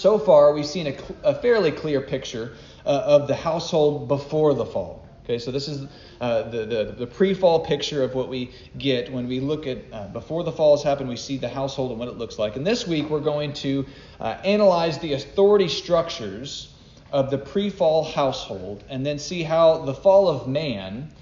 So far, we've seen a, a fairly clear picture uh, of the household before the fall. Okay, so this is uh, the, the, the pre fall picture of what we get when we look at uh, before the fall has happened, we see the household and what it looks like. And this week, we're going to uh, analyze the authority structures of the pre fall household and then see how the fall of man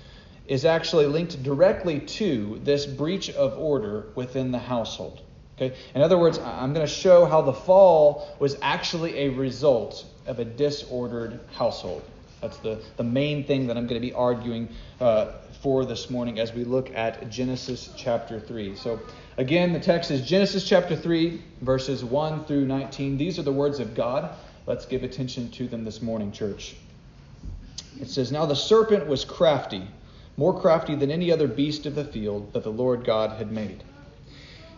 is actually linked directly to this breach of order within the household. Okay? In other words, I'm going to show how the fall was actually a result of a disordered household. That's the, the main thing that I'm going to be arguing uh, for this morning as we look at Genesis chapter 3. So, again, the text is Genesis chapter 3, verses 1 through 19. These are the words of God. Let's give attention to them this morning, church. It says, Now the serpent was crafty, more crafty than any other beast of the field that the Lord God had made.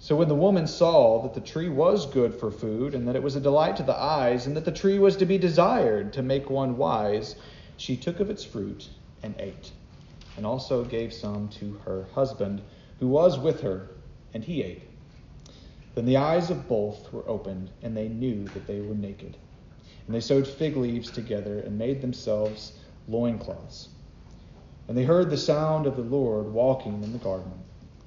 So when the woman saw that the tree was good for food, and that it was a delight to the eyes, and that the tree was to be desired to make one wise, she took of its fruit and ate, and also gave some to her husband, who was with her, and he ate. Then the eyes of both were opened, and they knew that they were naked. And they sewed fig leaves together and made themselves loincloths. And they heard the sound of the Lord walking in the garden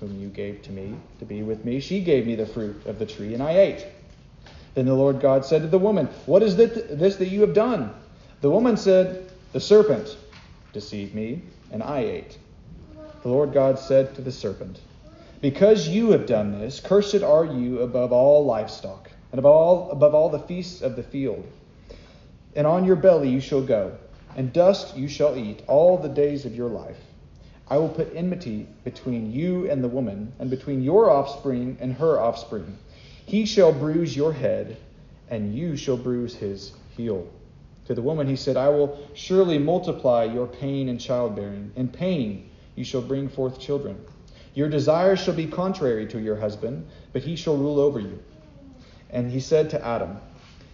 whom you gave to me to be with me, she gave me the fruit of the tree, and I ate. Then the Lord God said to the woman, What is this that you have done? The woman said, The serpent deceived me, and I ate. The Lord God said to the serpent, Because you have done this, cursed are you above all livestock, and above all, above all the feasts of the field. And on your belly you shall go, and dust you shall eat all the days of your life. I will put enmity between you and the woman, and between your offspring and her offspring. He shall bruise your head, and you shall bruise his heel. To the woman he said, I will surely multiply your pain in childbearing. In pain you shall bring forth children. Your desires shall be contrary to your husband, but he shall rule over you. And he said to Adam,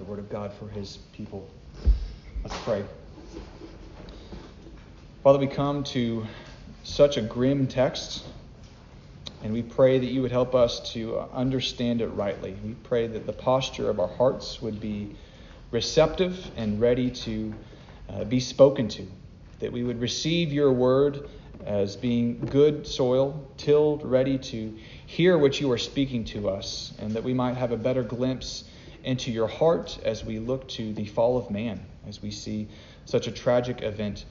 The word of God for his people. Let's pray. Father, we come to such a grim text, and we pray that you would help us to understand it rightly. We pray that the posture of our hearts would be receptive and ready to uh, be spoken to, that we would receive your word as being good soil, tilled, ready to hear what you are speaking to us, and that we might have a better glimpse into your heart as we look to the fall of man, as we see such a tragic event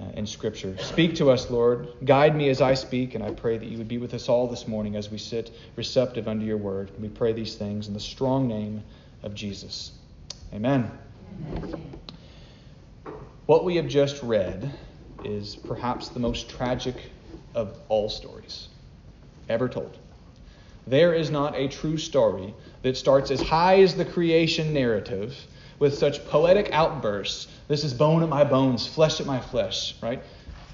uh, in Scripture. Speak to us, Lord. Guide me as I speak, and I pray that you would be with us all this morning as we sit receptive under your word. We pray these things in the strong name of Jesus. Amen. What we have just read is perhaps the most tragic of all stories ever told. There is not a true story that starts as high as the creation narrative with such poetic outbursts. This is bone at my bones, flesh at my flesh, right?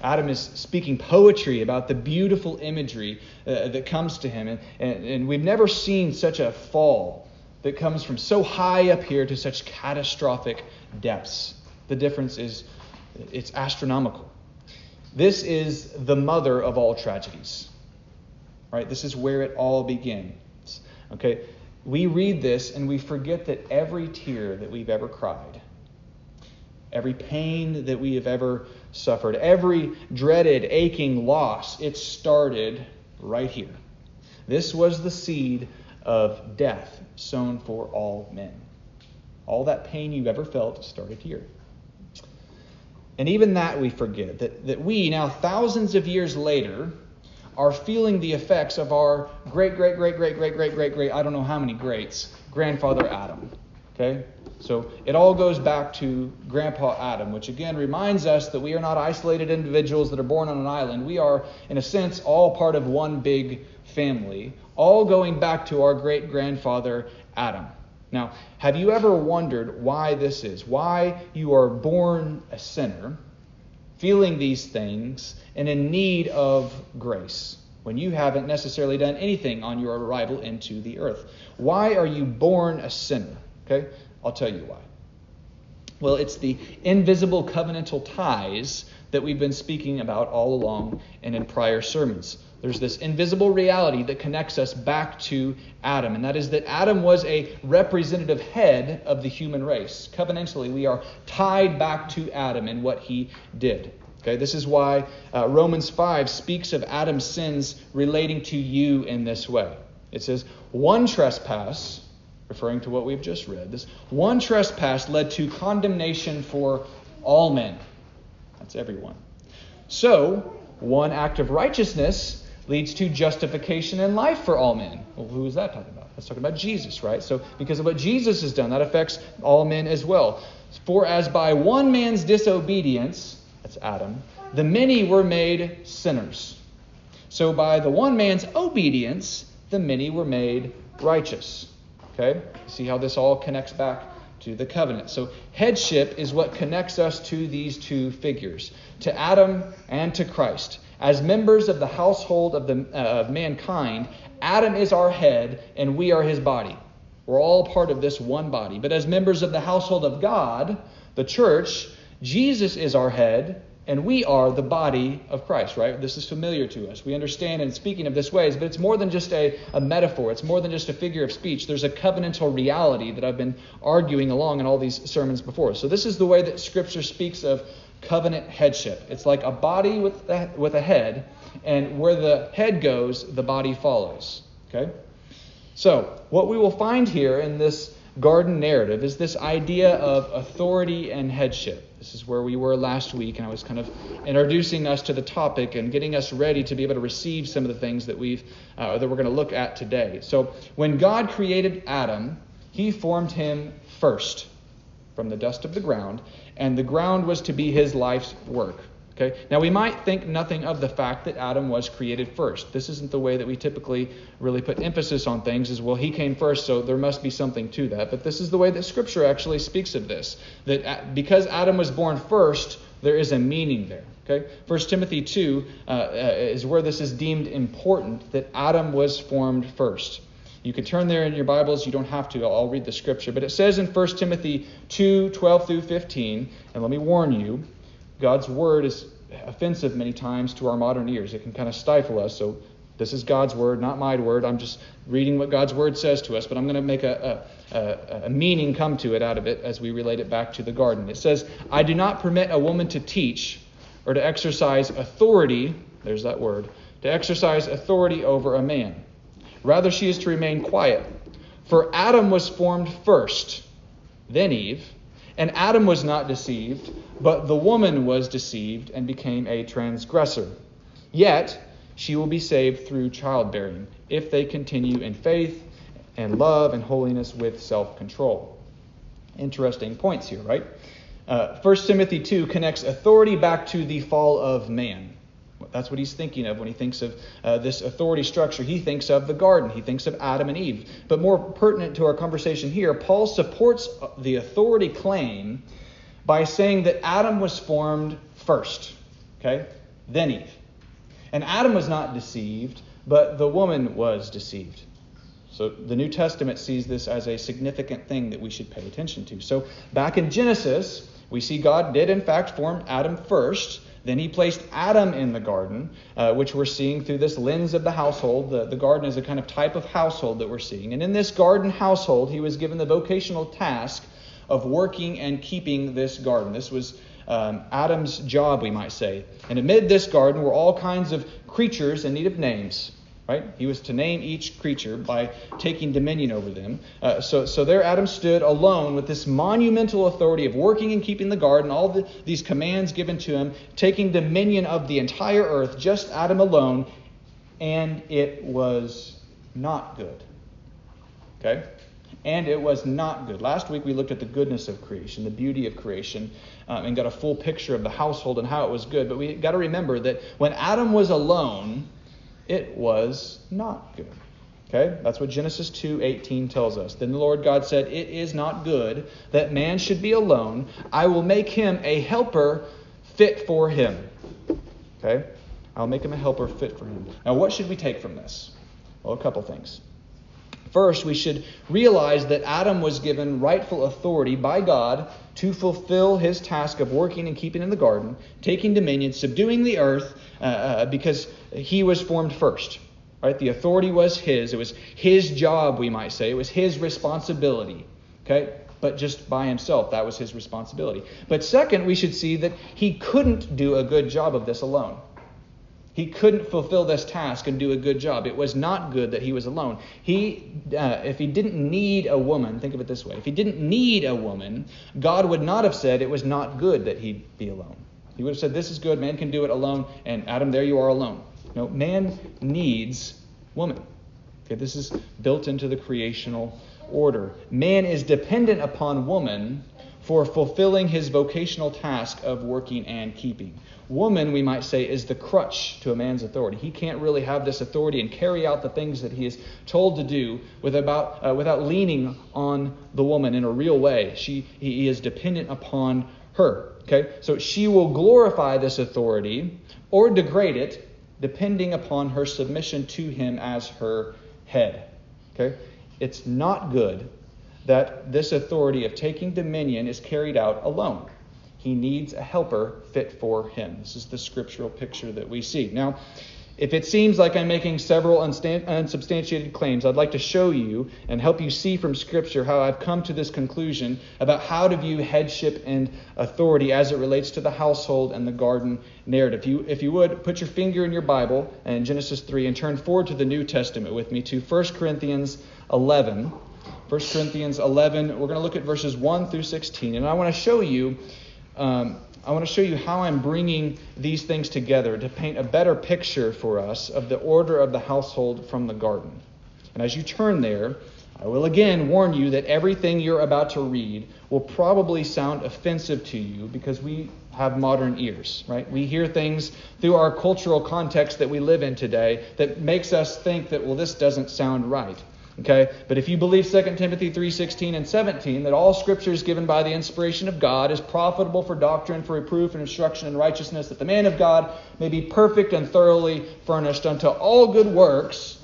Adam is speaking poetry about the beautiful imagery uh, that comes to him. And, and, and we've never seen such a fall that comes from so high up here to such catastrophic depths. The difference is it's astronomical. This is the mother of all tragedies. Right? This is where it all begins. Okay? We read this and we forget that every tear that we've ever cried, every pain that we have ever suffered, every dreaded, aching loss, it started right here. This was the seed of death sown for all men. All that pain you ever felt started here. And even that we forget, that, that we, now thousands of years later, are feeling the effects of our great, great, great, great, great, great, great, great, I don't know how many greats, grandfather Adam. Okay? So it all goes back to Grandpa Adam, which again reminds us that we are not isolated individuals that are born on an island. We are, in a sense, all part of one big family, all going back to our great grandfather Adam. Now, have you ever wondered why this is? Why you are born a sinner, feeling these things, and in need of grace when you haven't necessarily done anything on your arrival into the earth? Why are you born a sinner? Okay, I'll tell you why. Well, it's the invisible covenantal ties that we've been speaking about all along and in prior sermons. There's this invisible reality that connects us back to Adam, and that is that Adam was a representative head of the human race. Covenantally, we are tied back to Adam and what he did. Okay, this is why uh, Romans 5 speaks of Adam's sins relating to you in this way. It says, One trespass, referring to what we've just read, this one trespass led to condemnation for all men. That's everyone. So, one act of righteousness leads to justification and life for all men. Well, who is that talking about? That's talking about Jesus, right? So, because of what Jesus has done, that affects all men as well. For as by one man's disobedience, that's Adam, the many were made sinners. So by the one man's obedience, the many were made righteous. Okay? See how this all connects back to the covenant. So headship is what connects us to these two figures, to Adam and to Christ. As members of the household of, the, uh, of mankind, Adam is our head and we are his body. We're all part of this one body. But as members of the household of God, the church, Jesus is our head and we are the body of Christ, right? This is familiar to us. We understand and speaking of this ways, but it's more than just a, a metaphor. It's more than just a figure of speech. There's a covenantal reality that I've been arguing along in all these sermons before. So this is the way that Scripture speaks of covenant headship. It's like a body with a, with a head, and where the head goes, the body follows. Okay? So, what we will find here in this garden narrative is this idea of authority and headship. This is where we were last week, and I was kind of introducing us to the topic and getting us ready to be able to receive some of the things that we've uh, that we're going to look at today. So, when God created Adam, He formed him first from the dust of the ground, and the ground was to be his life's work. Okay? Now, we might think nothing of the fact that Adam was created first. This isn't the way that we typically really put emphasis on things, is, well, he came first, so there must be something to that. But this is the way that Scripture actually speaks of this. That because Adam was born first, there is a meaning there. Okay? 1 Timothy 2 uh, uh, is where this is deemed important that Adam was formed first. You can turn there in your Bibles. You don't have to. I'll, I'll read the scripture. But it says in 1 Timothy 2 12 through 15, and let me warn you, God's word is offensive many times to our modern ears. It can kind of stifle us. So this is God's word, not my word. I'm just reading what God's word says to us, but I'm going to make a, a, a, meaning come to it out of it as we relate it back to the garden. It says, I do not permit a woman to teach or to exercise authority, there's that word, to exercise authority over a man. Rather, she is to remain quiet. For Adam was formed first, then Eve. And Adam was not deceived, but the woman was deceived and became a transgressor. Yet she will be saved through childbearing, if they continue in faith and love and holiness with self control. Interesting points here, right? Uh, 1 Timothy 2 connects authority back to the fall of man. That's what he's thinking of when he thinks of uh, this authority structure. He thinks of the garden, he thinks of Adam and Eve. But more pertinent to our conversation here, Paul supports the authority claim by saying that Adam was formed first, okay? Then Eve. And Adam was not deceived, but the woman was deceived. So the New Testament sees this as a significant thing that we should pay attention to. So back in Genesis, we see God did in fact form Adam first. Then he placed Adam in the garden, uh, which we're seeing through this lens of the household. The, the garden is a kind of type of household that we're seeing. And in this garden household, he was given the vocational task of working and keeping this garden. This was um, Adam's job, we might say. And amid this garden were all kinds of creatures in need of names. Right? He was to name each creature by taking dominion over them. Uh, so, so there Adam stood alone with this monumental authority of working and keeping the garden, all the, these commands given to him, taking dominion of the entire earth, just Adam alone, and it was not good. Okay? And it was not good. Last week we looked at the goodness of creation, the beauty of creation, um, and got a full picture of the household and how it was good. But we got to remember that when Adam was alone, it was not good. Okay? That's what Genesis 2:18 tells us. Then the Lord God said, "It is not good that man should be alone. I will make him a helper fit for him." Okay? I'll make him a helper fit for him. Now, what should we take from this? Well, a couple things. First, we should realize that Adam was given rightful authority by God to fulfill his task of working and keeping in the garden, taking dominion, subduing the earth, uh, uh, because he was formed first. Right? The authority was his. It was his job, we might say. It was his responsibility. Okay? But just by himself, that was his responsibility. But second, we should see that he couldn't do a good job of this alone. He couldn't fulfill this task and do a good job. It was not good that he was alone. He, uh, if he didn't need a woman, think of it this way: if he didn't need a woman, God would not have said it was not good that he be alone. He would have said, "This is good. Man can do it alone." And Adam, there you are alone. No, man needs woman. Okay, this is built into the creational order. Man is dependent upon woman for fulfilling his vocational task of working and keeping. Woman, we might say, is the crutch to a man's authority. He can't really have this authority and carry out the things that he is told to do without, uh, without leaning on the woman in a real way. She, he is dependent upon her. Okay? So she will glorify this authority or degrade it depending upon her submission to him as her head. Okay? It's not good that this authority of taking dominion is carried out alone. He needs a helper fit for him. This is the scriptural picture that we see. Now, if it seems like I'm making several unsubstantiated claims, I'd like to show you and help you see from Scripture how I've come to this conclusion about how to view headship and authority as it relates to the household and the garden narrative. If you, if you would, put your finger in your Bible in Genesis 3 and turn forward to the New Testament with me to 1 Corinthians 11. 1 Corinthians 11, we're going to look at verses 1 through 16. And I want to show you um, I want to show you how I'm bringing these things together to paint a better picture for us of the order of the household from the garden. And as you turn there, I will again warn you that everything you're about to read will probably sound offensive to you because we have modern ears, right? We hear things through our cultural context that we live in today that makes us think that, well, this doesn't sound right. Okay? But if you believe 2 Timothy 3:16 and 17 that all scripture is given by the inspiration of God is profitable for doctrine, for reproof and instruction in righteousness that the man of God may be perfect and thoroughly furnished unto all good works.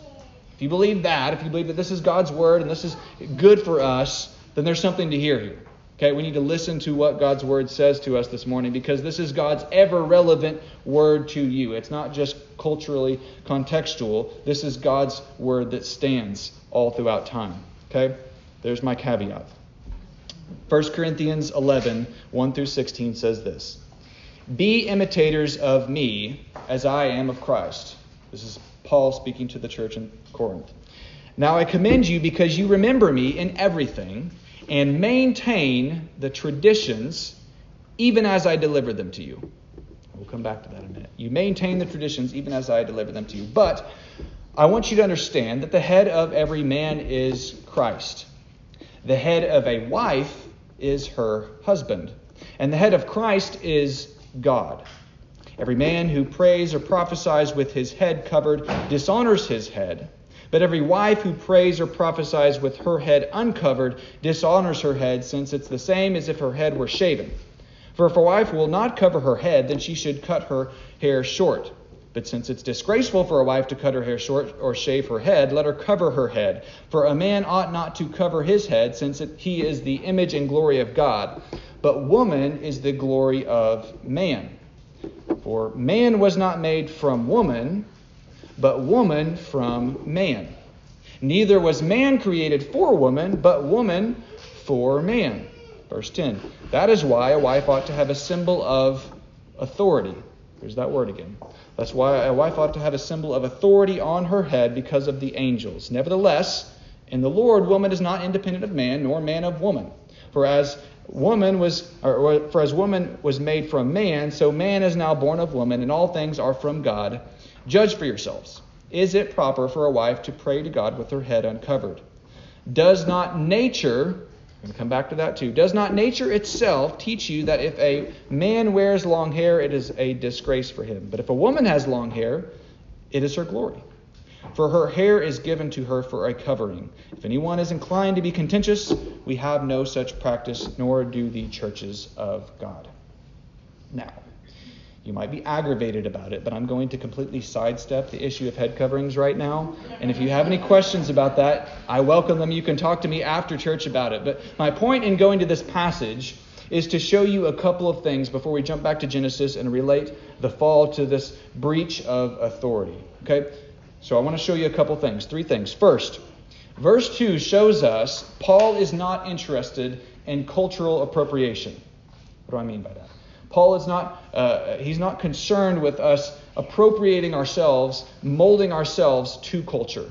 If you believe that, if you believe that this is God's word and this is good for us, then there's something to hear here. Okay, we need to listen to what God's word says to us this morning because this is God's ever relevant word to you. It's not just culturally contextual. This is God's word that stands all throughout time. Okay? There's my caveat. 1 Corinthians 11, 1 through 16 says this Be imitators of me as I am of Christ. This is Paul speaking to the church in Corinth. Now I commend you because you remember me in everything and maintain the traditions even as I delivered them to you. We'll come back to that in a minute. You maintain the traditions even as I delivered them to you. But I want you to understand that the head of every man is Christ. The head of a wife is her husband. And the head of Christ is God. Every man who prays or prophesies with his head covered dishonors his head. But every wife who prays or prophesies with her head uncovered dishonors her head, since it's the same as if her head were shaven. For if a wife will not cover her head, then she should cut her hair short. But since it's disgraceful for a wife to cut her hair short or shave her head, let her cover her head. For a man ought not to cover his head, since it, he is the image and glory of God. But woman is the glory of man. For man was not made from woman, but woman from man. Neither was man created for woman, but woman for man. Verse 10. That is why a wife ought to have a symbol of authority. There's that word again. That's why a wife ought to have a symbol of authority on her head because of the angels. Nevertheless, in the Lord, woman is not independent of man, nor man of woman. For as woman was, or for as woman was made from man, so man is now born of woman, and all things are from God. Judge for yourselves. Is it proper for a wife to pray to God with her head uncovered? Does not nature to come back to that too. Does not nature itself teach you that if a man wears long hair, it is a disgrace for him? But if a woman has long hair, it is her glory. For her hair is given to her for a covering. If anyone is inclined to be contentious, we have no such practice, nor do the churches of God. Now, you might be aggravated about it, but I'm going to completely sidestep the issue of head coverings right now. And if you have any questions about that, I welcome them. You can talk to me after church about it. But my point in going to this passage is to show you a couple of things before we jump back to Genesis and relate the fall to this breach of authority. Okay? So I want to show you a couple things. Three things. First, verse 2 shows us Paul is not interested in cultural appropriation. What do I mean by that? Paul is not, uh, he's not concerned with us appropriating ourselves, molding ourselves to culture.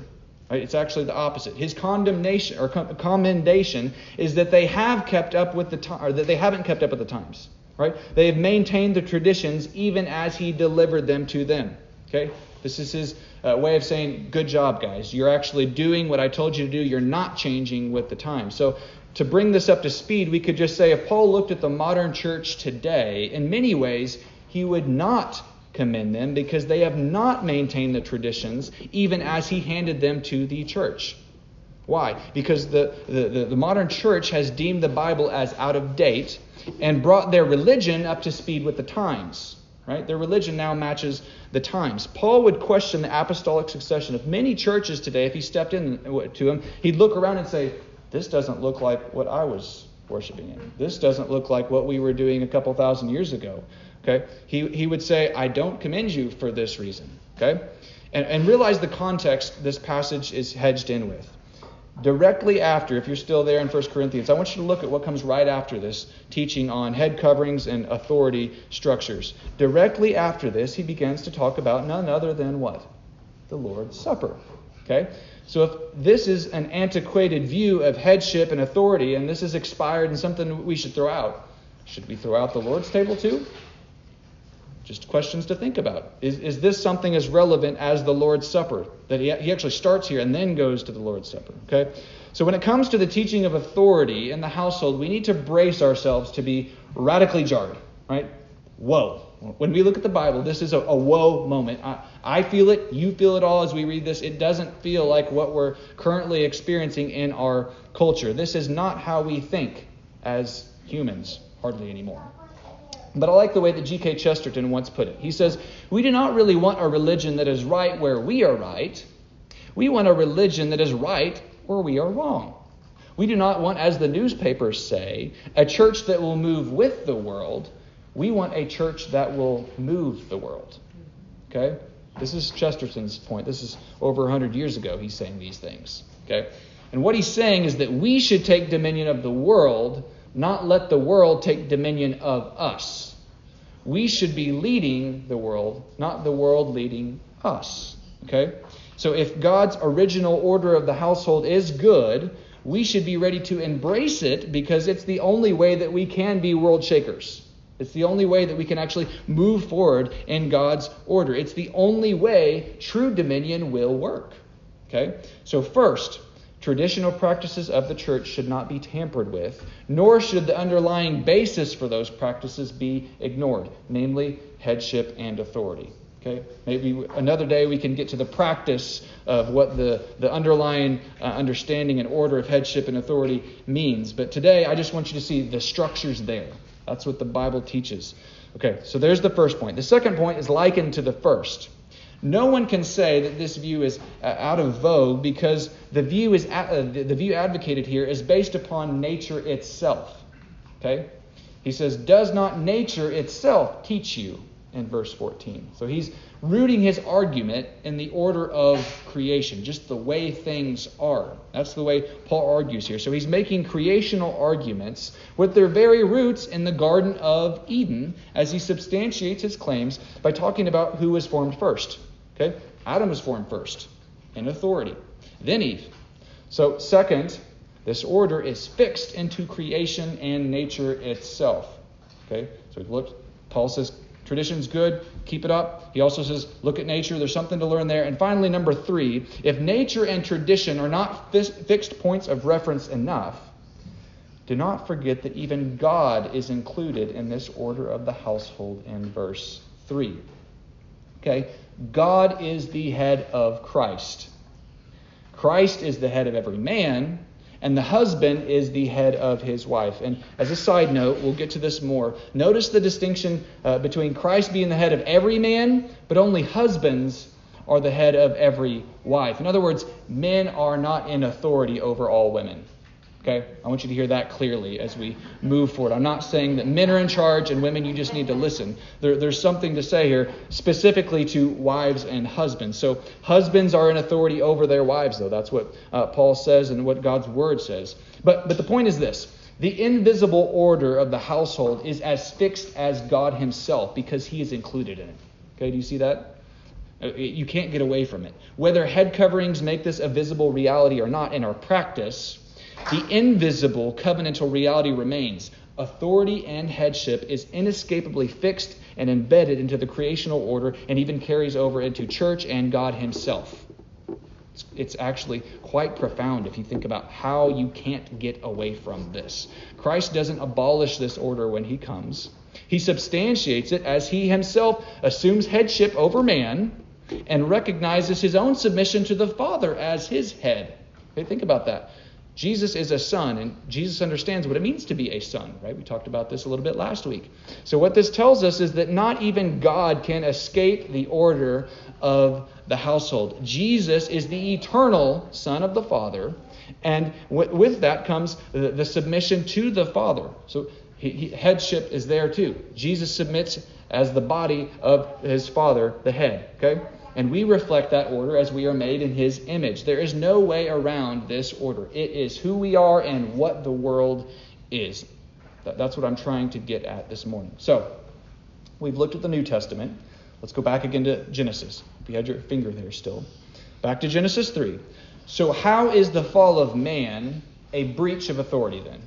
Right? It's actually the opposite. His condemnation or commendation is that they have kept up with the time, or that they haven't kept up with the times. Right? They have maintained the traditions even as he delivered them to them. Okay? This is his uh, way of saying, good job, guys. You're actually doing what I told you to do. You're not changing with the time. So to bring this up to speed, we could just say if Paul looked at the modern church today, in many ways, he would not commend them because they have not maintained the traditions even as he handed them to the church. Why? Because the, the, the, modern church has deemed the Bible as out of date and brought their religion up to speed with the times. Right? Their religion now matches the times. Paul would question the apostolic succession of many churches today if he stepped in to them. He'd look around and say, this doesn't look like what I was worshiping in. This doesn't look like what we were doing a couple thousand years ago. Okay? He, he would say, I don't commend you for this reason. Okay? And, and realize the context this passage is hedged in with. Directly after, if you're still there in 1 Corinthians, I want you to look at what comes right after this teaching on head coverings and authority structures. Directly after this, he begins to talk about none other than what? The Lord's Supper. Okay? So if this is an antiquated view of headship and authority, and this is expired and something we should throw out, should we throw out the Lord's table too? Just questions to think about. Is, is this something as relevant as the Lord's Supper? That he, he actually starts here and then goes to the Lord's Supper. Okay? So when it comes to the teaching of authority in the household, we need to brace ourselves to be radically jarred. Right? Whoa. When we look at the Bible, this is a, a whoa moment. I, I feel it, you feel it all as we read this. It doesn't feel like what we're currently experiencing in our culture. This is not how we think as humans, hardly anymore. But I like the way that G.K. Chesterton once put it. He says, We do not really want a religion that is right where we are right. We want a religion that is right where we are wrong. We do not want, as the newspapers say, a church that will move with the world, we want a church that will move the world. Okay? This is Chesterton's point. This is over 100 years ago he's saying these things. Okay? And what he's saying is that we should take dominion of the world, not let the world take dominion of us. We should be leading the world, not the world leading us. Okay? So if God's original order of the household is good, we should be ready to embrace it because it's the only way that we can be world shakers. It's the only way that we can actually move forward in God's order. It's the only way true dominion will work. Okay? So, first, traditional practices of the church should not be tampered with, nor should the underlying basis for those practices be ignored, namely headship and authority. Okay? Maybe another day we can get to the practice of what the, the underlying uh, understanding and order of headship and authority means. But today I just want you to see the structures there. That's what the Bible teaches. Okay, so there's the first point. The second point is likened to the first. No one can say that this view is uh, out of vogue because the view is uh, the view advocated here is based upon nature itself. Okay? He says, "Does not nature itself teach you?" in verse 14. So he's rooting his argument in the order of creation, just the way things are. That's the way Paul argues here. So he's making creational arguments with their very roots in the Garden of Eden as he substantiates his claims by talking about who was formed first. Okay? Adam was formed first in authority, then Eve. So, second, this order is fixed into creation and nature itself. Okay? So we've looked, Paul says Tradition's good, keep it up. He also says, look at nature, there's something to learn there. And finally, number three, if nature and tradition are not fixed points of reference enough, do not forget that even God is included in this order of the household in verse 3. Okay? God is the head of Christ. Christ is the head of every man, and the husband is the head of his wife. And as a side note, we'll get to this more. Notice the distinction uh, between Christ being the head of every man, but only husbands are the head of every wife. In other words, men are not in authority over all women. Okay? I want you to hear that clearly as we move forward. I'm not saying that men are in charge and women, you just need to listen. There, there's something to say here specifically to wives and husbands. So, husbands are in authority over their wives, though. That's what uh, Paul says and what God's word says. But, but the point is this the invisible order of the household is as fixed as God Himself because He is included in it. Okay, do you see that? Uh, you can't get away from it. Whether head coverings make this a visible reality or not in our practice, the invisible covenantal reality remains. Authority and headship is inescapably fixed and embedded into the creational order and even carries over into church and God Himself. It's actually quite profound if you think about how you can't get away from this. Christ doesn't abolish this order when He comes, He substantiates it as He Himself assumes headship over man and recognizes His own submission to the Father as His head. Okay, think about that. Jesus is a son, and Jesus understands what it means to be a son, right? We talked about this a little bit last week. So, what this tells us is that not even God can escape the order of the household. Jesus is the eternal Son of the Father, and with that comes the, submission to the Father. So, he, he, headship is there too. Jesus submits as the body of his Father, the head, okay? And we reflect that order as we are made in his image. There is no way around this order. It is who we are and what the world is. That's what I'm trying to get at this morning. So, we've looked at the New Testament. Let's go back again to Genesis. If you had your finger there still. Back to Genesis 3. So, how is the fall of man a breach of authority then?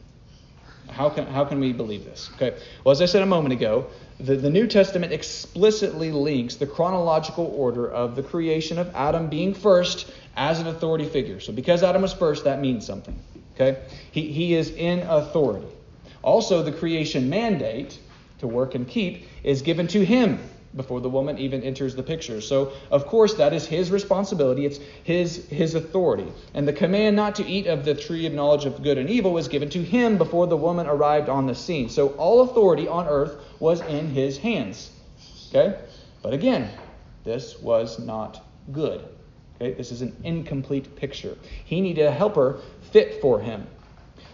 How can, how can we believe this? Okay. Well, as I said a moment ago, the, the New Testament explicitly links the chronological order of the creation of Adam being first as an authority figure. So because Adam was first, that means something. Okay? He, he is in authority. Also, the creation mandate to work and keep is given to him before the woman even enters the picture. So, of course, that is his responsibility. It's his his authority. And the command not to eat of the tree of knowledge of good and evil was given to him before the woman arrived on the scene. So, all authority on earth was in his hands. Okay? But again, this was not good. Okay? This is an incomplete picture. He needed a helper fit for him.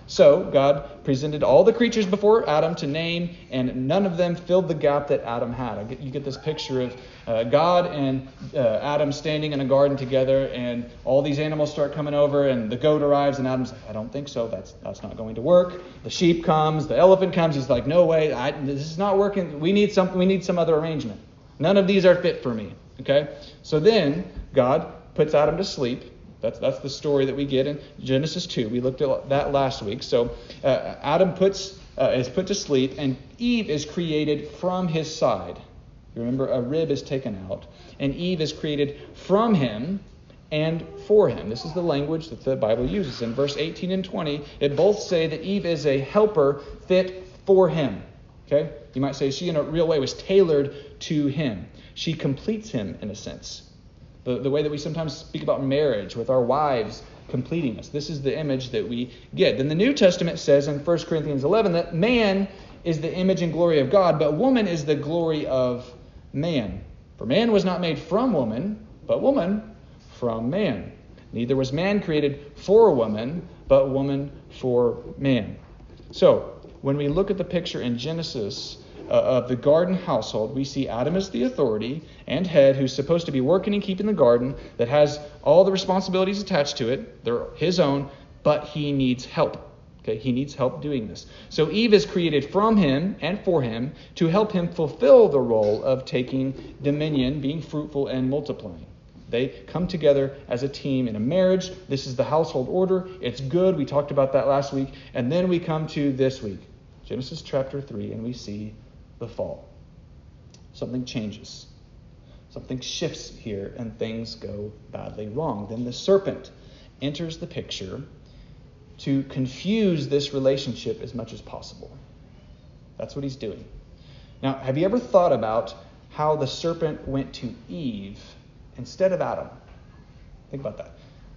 So God presented all the creatures before Adam to name, and none of them filled the gap that Adam had. You get this picture of uh, God and uh, Adam standing in a garden together, and all these animals start coming over, and the goat arrives, and Adam's like, I don't think so. That's that's not going to work. The sheep comes, the elephant comes. He's like, No way, I, this is not working. We need some. We need some other arrangement. None of these are fit for me. Okay. So then God puts Adam to sleep that's, that's the story that we get in Genesis 2. We looked at that last week. So uh, Adam puts, uh, is put to sleep, and Eve is created from his side. You remember, a rib is taken out, and Eve is created from him and for him. This is the language that the Bible uses. In verse 18 and 20, it both say that Eve is a helper fit for him. Okay? You might say she, in a real way, was tailored to him. She completes him, in a sense. The, the way that we sometimes speak about marriage with our wives completing us. This is the image that we get. Then the New Testament says in 1 Corinthians 11 that man is the image and glory of God, but woman is the glory of man. For man was not made from woman, but woman from man. Neither was man created for woman, but woman for man. So, when we look at the picture in Genesis uh, of the garden household, we see Adam as the authority and head who's supposed to be working and keeping the garden, that has all the responsibilities attached to it. They're his own, but he needs help. Okay, he needs help doing this. So Eve is created from him and for him to help him fulfill the role of taking dominion, being fruitful, and multiplying. They come together as a team in a marriage. This is the household order. It's good. We talked about that last week. And then we come to this week, Genesis chapter 3, and we see the fall. Something changes. Something shifts here, and things go badly wrong. Then the serpent enters the picture to confuse this relationship as much as possible. That's what he's doing. Now, have you ever thought about how the serpent went to Eve instead of Adam. Think about that.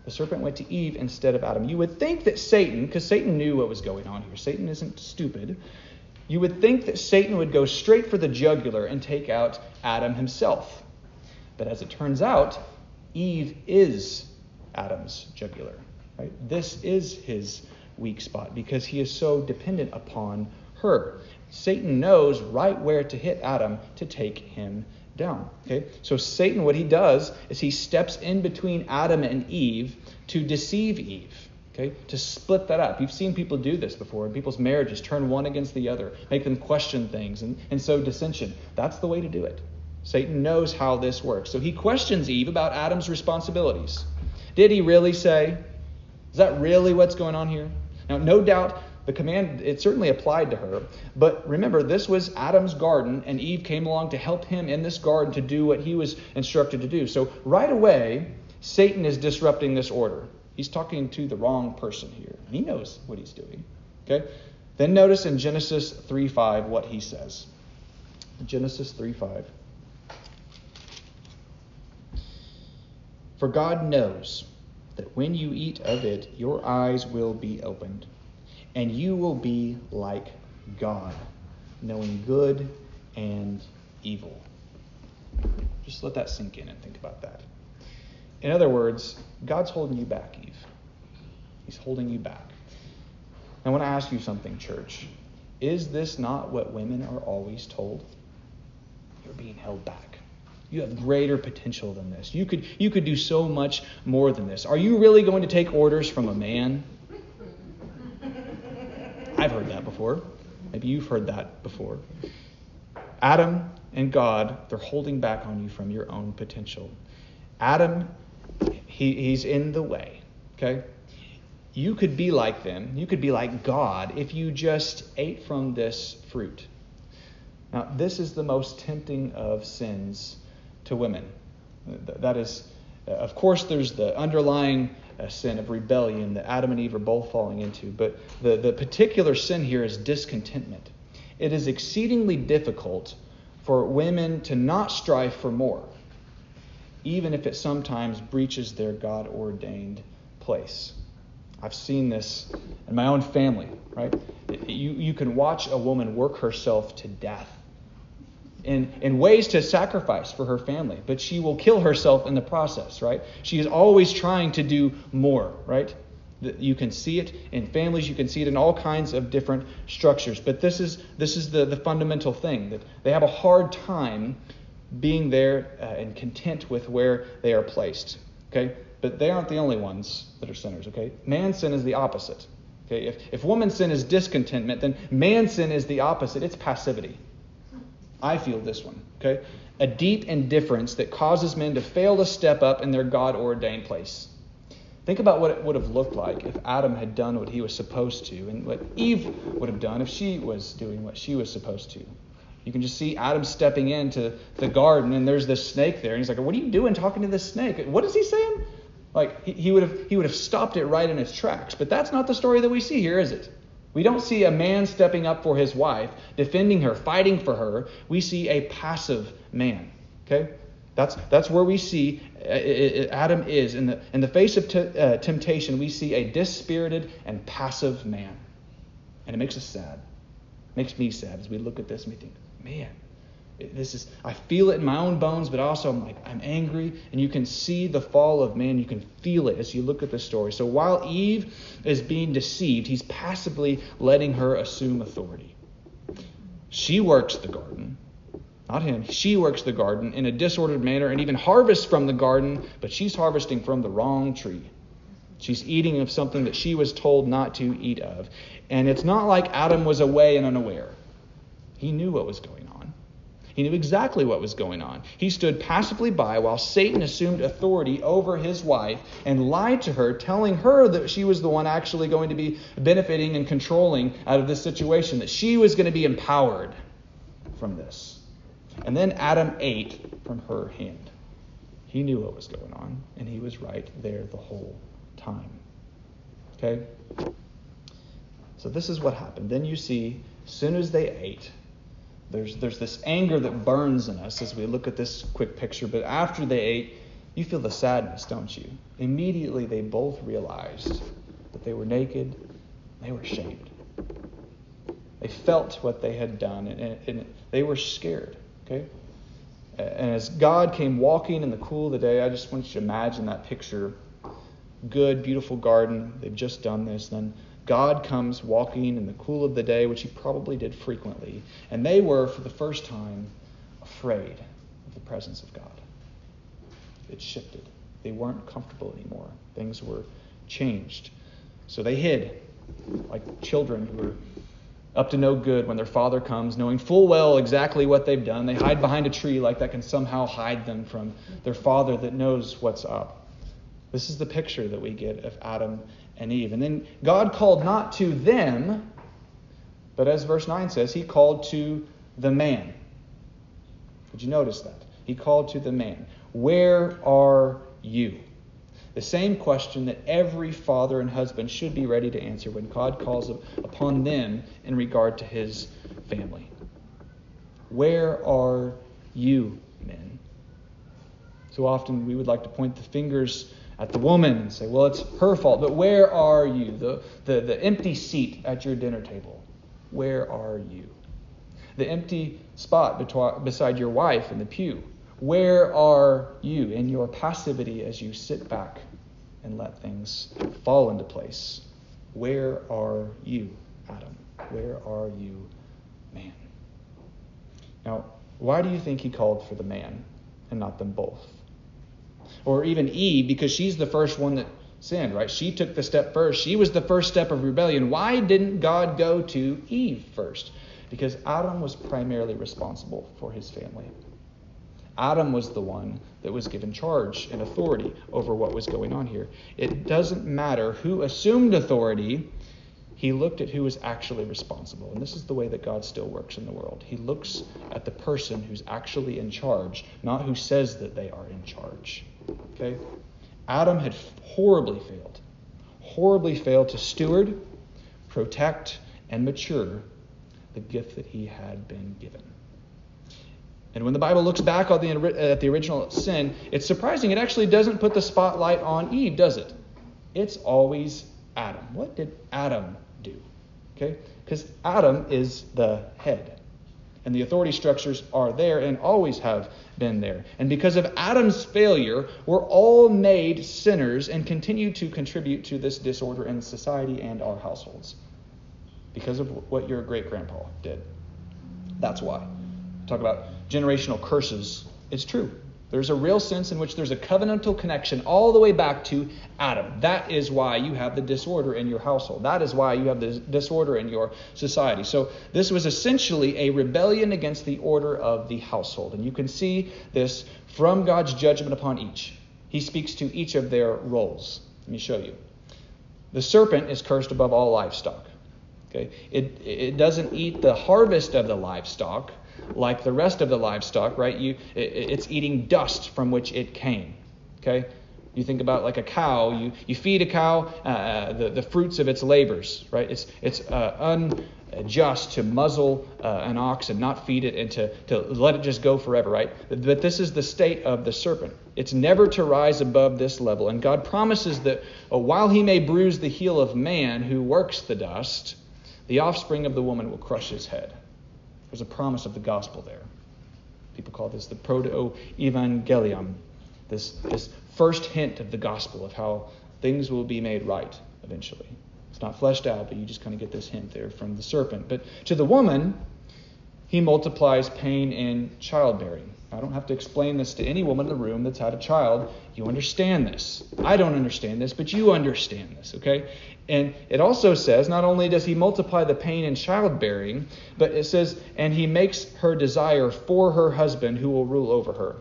The serpent went to Eve instead of Adam. You would think that Satan, because Satan knew what was going on here, Satan isn't stupid. You would think that Satan would go straight for the jugular and take out Adam himself. But as it turns out, Eve is Adam's jugular. Right? This is his weak spot because he is so dependent upon her. Satan knows right where to hit Adam to take him down. Okay? So Satan, what he does is he steps in between Adam and Eve to deceive Eve. Okay? To split that up. You've seen people do this before in people's marriages, turn one against the other, make them question things, and, and sow dissension. That's the way to do it. Satan knows how this works. So he questions Eve about Adam's responsibilities. Did he really say? Is that really what's going on here? Now, no doubt the command, it certainly applied to her. But remember, this was Adam's garden, and Eve came along to help him in this garden to do what he was instructed to do. So right away, Satan is disrupting this order. He's talking to the wrong person here. and He knows what he's doing. Okay? Then notice in Genesis 3:5 what he says. Genesis 3:5. For God knows that when you eat of it, your eyes will be opened and you will be like God, knowing good and evil. Just let that sink in and think about that. In other words, God's holding you back, Eve. He's holding you back. I want to ask you something, church. Is this not what women are always told? You're being held back. You have greater potential than this. You could, you could do so much more than this. Are you really going to take orders from a man? I've heard that before. Maybe you've heard that before. Adam and God, they're holding back on you from your own potential. Adam, he, he's in the way, okay? You could be like them. You could be like God if you just ate from this fruit. Now, this is the most tempting of sins to women. That is, uh, of course, there's the underlying uh, sin of rebellion that Adam and Eve are both falling into. But the, the particular sin here is discontentment. It is exceedingly difficult for women to not strive for more, even if it sometimes breaches their God ordained place. I've seen this in my own family, right? You, you can watch a woman work herself to death in, in ways to sacrifice for her family, but she will kill herself in the process, right? She is always trying to do more, right? You can see it in families, you can see it in all kinds of different structures. But this is, this is the, the fundamental thing that they have a hard time being there uh, and content with where they are placed. Okay? But they aren't the only ones that are sinners, okay? Man sin is the opposite. Okay? If, if woman's sin is discontentment, then man sin is the opposite. It's passivity. I feel this one, okay? A deep indifference that causes men to fail to step up in their God ordained place. Think about what it would have looked like if Adam had done what he was supposed to, and what Eve would have done if she was doing what she was supposed to. You can just see Adam stepping into the garden, and there's this snake there, and he's like, "What are you doing talking to this snake? What is he saying?" Like he, he would have he would have stopped it right in its tracks. But that's not the story that we see here, is it? We don't see a man stepping up for his wife, defending her, fighting for her. We see a passive man. Okay? That's, that's where we see uh, Adam is. In the, in the face of t- uh, temptation, we see a dispirited and passive man. And it makes us sad. It makes me sad as we look at this and we think, man, This is I feel it in my own bones, but also I'm like I'm angry, and you can see the fall of man. You can feel it as you look at the story. So while Eve is being deceived, he's passively letting her assume authority. She works the garden, not him. She works the garden in a disordered manner and even harvests from the garden, but she's harvesting from the wrong tree. She's eating of something that she was told not to eat of. And it's not like Adam was away and unaware. He knew what was going on. He knew exactly what was going on. He stood passively by while Satan assumed authority over his wife and lied to her, telling her that she was the one actually going to be benefiting and controlling out of this situation, that she was going to be empowered from this. And then Adam ate from her hand. He knew what was going on, and he was right there the whole time. Okay? So this is what happened. Then you see, as soon as they ate, there's, there's this anger that burns in us as we look at this quick picture. But after they ate, you feel the sadness, don't you? Immediately, they both realized that they were naked, they were ashamed. They felt what they had done, and, and they were scared. Okay? And as God came walking in the cool of the day, I just want you to imagine that picture. Good, beautiful garden. They've just done this. Then God comes walking in the cool of the day, which he probably did frequently. And they were, for the first time, afraid of the presence of God. It shifted. They weren't comfortable anymore. Things were changed. So they hid, like children who are up to no good when their father comes, knowing full well exactly what they've done. They hide behind a tree like that can somehow hide them from their father that knows what's up. This is the picture that we get of Adam and Eve. And then God called not to them, but as verse 9 says, he called to the man. Did you notice that? He called to the man. Where are you? The same question that every father and husband should be ready to answer when God calls upon them in regard to his family. Where are you, men? So often we would like to point the fingers at the woman and say, well, it's her fault. But where are you? The, the, the empty seat at your dinner table. Where are you? The empty spot beside your wife in the pew. Where are you in your passivity as you sit back and let things fall into place? Where are you, Adam? Where are you, man? Now, why do you think he called for the man and not them both? Or even Eve, because she's the first one that sinned, right? She took the step first. She was the first step of rebellion. Why didn't God go to Eve first? Because Adam was primarily responsible for his family. Adam was the one that was given charge and authority over what was going on here. It doesn't matter who assumed authority, he looked at who was actually responsible. And this is the way that God still works in the world. He looks at the person who's actually in charge, not who says that they are in charge. Okay? Adam had horribly failed, horribly failed to steward, protect, and mature the gift that he had been given. And when the Bible looks back at the original sin, it's surprising. It actually doesn't put the spotlight on Eve, does it? It's always Adam. What did Adam do? Okay? Because Adam is the head. And the authority structures are there and always have been there. And because of Adam's failure, we're all made sinners and continue to contribute to this disorder in society and our households. Because of what your great grandpa did. That's why. Talk about generational curses, it's true. There's a real sense in which there's a covenantal connection all the way back to Adam. That is why you have the disorder in your household. That is why you have the disorder in your society. So, this was essentially a rebellion against the order of the household. And you can see this from God's judgment upon each. He speaks to each of their roles. Let me show you. The serpent is cursed above all livestock. Okay? It, it doesn't eat the harvest of the livestock, like the rest of the livestock, right? You, it, it's eating dust from which it came. Okay? You think about like a cow, you, you feed a cow uh, uh, the, the fruits of its labors, right? It's, it's uh, unjust to muzzle uh, an ox and not feed it and to, to let it just go forever, right? But this is the state of the serpent. It's never to rise above this level. And God promises that uh, while he may bruise the heel of man who works the dust, the offspring of the woman will crush his head. There's a promise of the gospel there. People call this the proto evangelium, this, this first hint of the gospel of how things will be made right eventually. It's not fleshed out, but you just kind of get this hint there from the serpent. But to the woman, he multiplies pain in childbearing. I don't have to explain this to any woman in the room that's had a child. You understand this. I don't understand this, but you understand this, okay? And it also says not only does he multiply the pain in childbearing, but it says, and he makes her desire for her husband who will rule over her.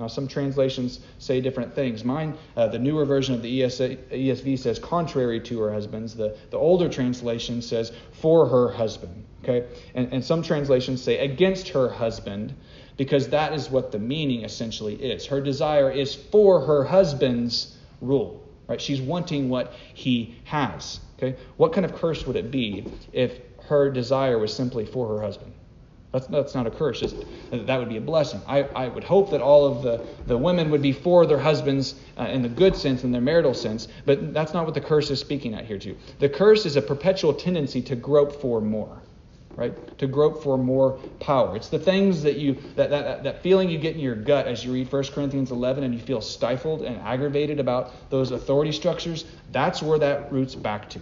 Now, some translations say different things. Mine, uh, the newer version of the ESA, ESV says contrary to her husband's. The, the older translation says for her husband. Okay? And, and some translations say against her husband because that is what the meaning essentially is. Her desire is for her husband's rule. Right? She's wanting what he has. Okay? What kind of curse would it be if her desire was simply for her husband? That's, that's not a curse. Just, that would be a blessing. I, I would hope that all of the, the women would be for their husbands uh, in the good sense, in their marital sense, but that's not what the curse is speaking at here, too. The curse is a perpetual tendency to grope for more right? To grope for more power. It's the things that you that, that, that feeling you get in your gut as you read 1 Corinthians 11 and you feel stifled and aggravated about those authority structures. That's where that roots back to.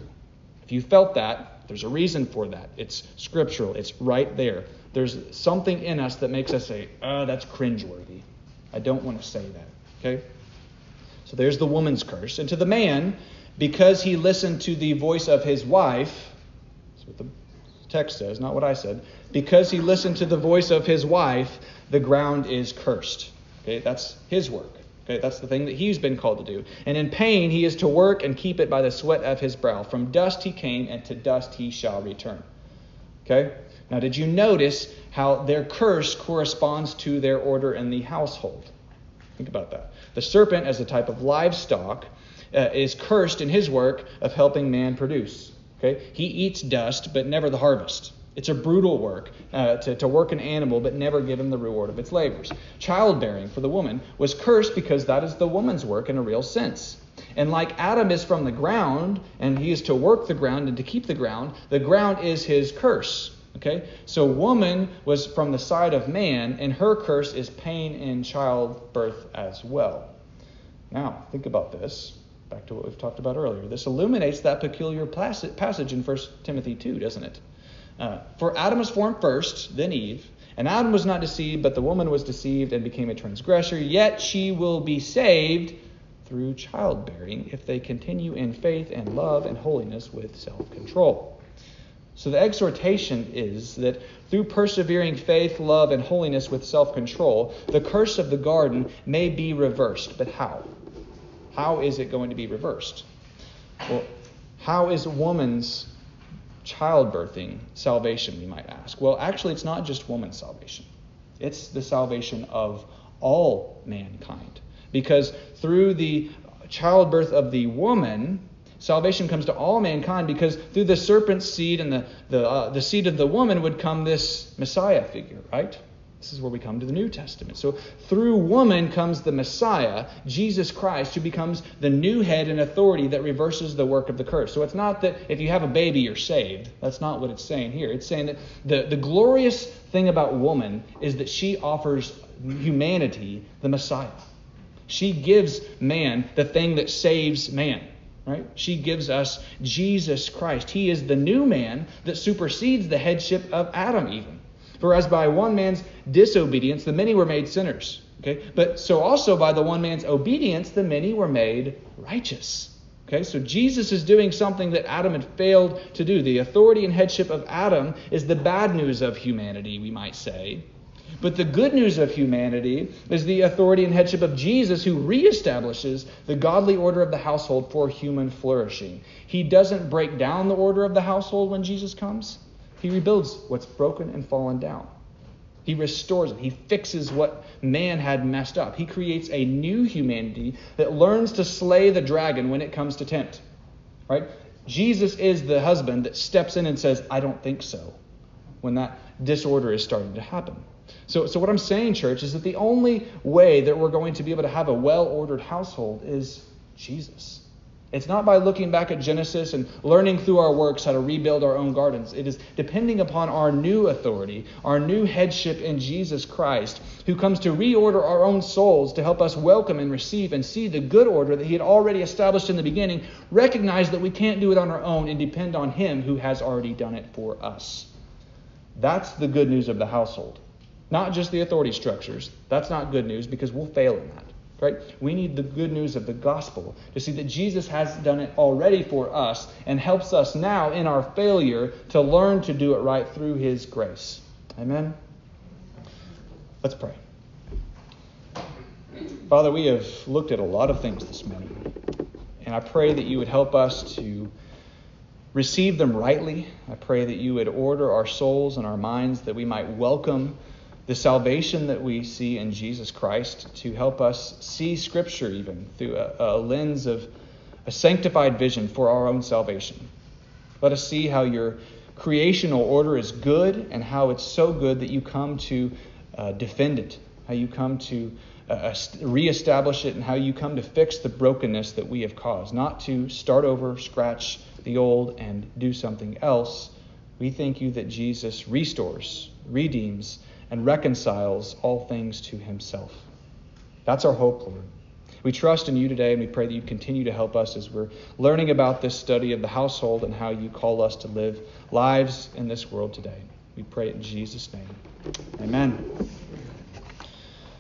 If you felt that, there's a reason for that. It's scriptural. It's right there. There's something in us that makes us say, "Oh, that's cringeworthy." I don't want to say that. Okay? So there's the woman's curse. And to the man, because he listened to the voice of his wife, that's what the text says, not what I said. Because he listened to the voice of his wife, the ground is cursed. Okay, that's his work. Okay, that's the thing that he's been called to do. And in pain he is to work and keep it by the sweat of his brow. From dust he came, and to dust he shall return. Okay? Now, did you notice how their curse corresponds to their order in the household? Think about that. The serpent, as a type of livestock, uh, is cursed in his work of helping man produce. Okay? He eats dust, but never the harvest. It's a brutal work uh, to, to work an animal, but never give him the reward of its labors. Childbearing for the woman was cursed because that is the woman's work in a real sense. And like Adam is from the ground, and he is to work the ground and to keep the ground, the ground is his curse. Okay? So woman was from the side of man, and her curse is pain in childbirth as well. Now, think about this. Back to what we've talked about earlier. This illuminates that peculiar passage in 1 Timothy 2, doesn't it? Uh, For Adam was formed first, then Eve. And Adam was not deceived, but the woman was deceived and became a transgressor. Yet she will be saved through childbearing if they continue in faith and love and holiness with self control. So the exhortation is that through persevering faith, love, and holiness with self control, the curse of the garden may be reversed. But how? How is it going to be reversed? Well, how is woman's childbirthing salvation, we might ask? Well, actually, it's not just woman's salvation, it's the salvation of all mankind. Because through the childbirth of the woman, salvation comes to all mankind because through the serpent's seed and the, the, uh, the seed of the woman would come this Messiah figure, right? This is where we come to the New Testament. So through woman comes the Messiah, Jesus Christ, who becomes the new head and authority that reverses the work of the curse. So it's not that if you have a baby, you're saved. That's not what it's saying here. It's saying that the, the glorious thing about woman is that she offers humanity the Messiah. She gives man the thing that saves man. Right? She gives us Jesus Christ. He is the new man that supersedes the headship of Adam, even. For as by one man's disobedience the many were made sinners. Okay? But so also by the one man's obedience the many were made righteous. Okay? So Jesus is doing something that Adam had failed to do. The authority and headship of Adam is the bad news of humanity, we might say. But the good news of humanity is the authority and headship of Jesus, who reestablishes the godly order of the household for human flourishing. He doesn't break down the order of the household when Jesus comes, he rebuilds what's broken and fallen down. He restores it. He fixes what man had messed up. He creates a new humanity that learns to slay the dragon when it comes to tempt. Right? Jesus is the husband that steps in and says, I don't think so, when that disorder is starting to happen. So, so what I'm saying, church, is that the only way that we're going to be able to have a well ordered household is Jesus. It's not by looking back at Genesis and learning through our works how to rebuild our own gardens. It is depending upon our new authority, our new headship in Jesus Christ, who comes to reorder our own souls to help us welcome and receive and see the good order that He had already established in the beginning, recognize that we can't do it on our own and depend on Him who has already done it for us. That's the good news of the household. Not just the authority structures. That's not good news because we'll fail in that. Right? We need the good news of the gospel to see that Jesus has done it already for us and helps us now in our failure to learn to do it right through his grace. Amen. Let's pray. Father, we have looked at a lot of things this morning, and I pray that you would help us to receive them rightly. I pray that you would order our souls and our minds that we might welcome the salvation that we see in Jesus Christ to help us see Scripture even through a, a, lens of a sanctified vision for our own salvation. Let us see how your creational order is good and how it's so good that you come to uh, defend it, how you come to uh, reestablish it, and how you come to fix the brokenness that we have caused, not to start over, scratch the old, and do something else. We thank you that Jesus restores, redeems, and reconciles all things to himself. That's our hope, Lord. We trust in you today, and we pray that you continue to help us as we're learning about this study of the household and how you call us to live lives in this world today. We pray in Jesus' name. Amen.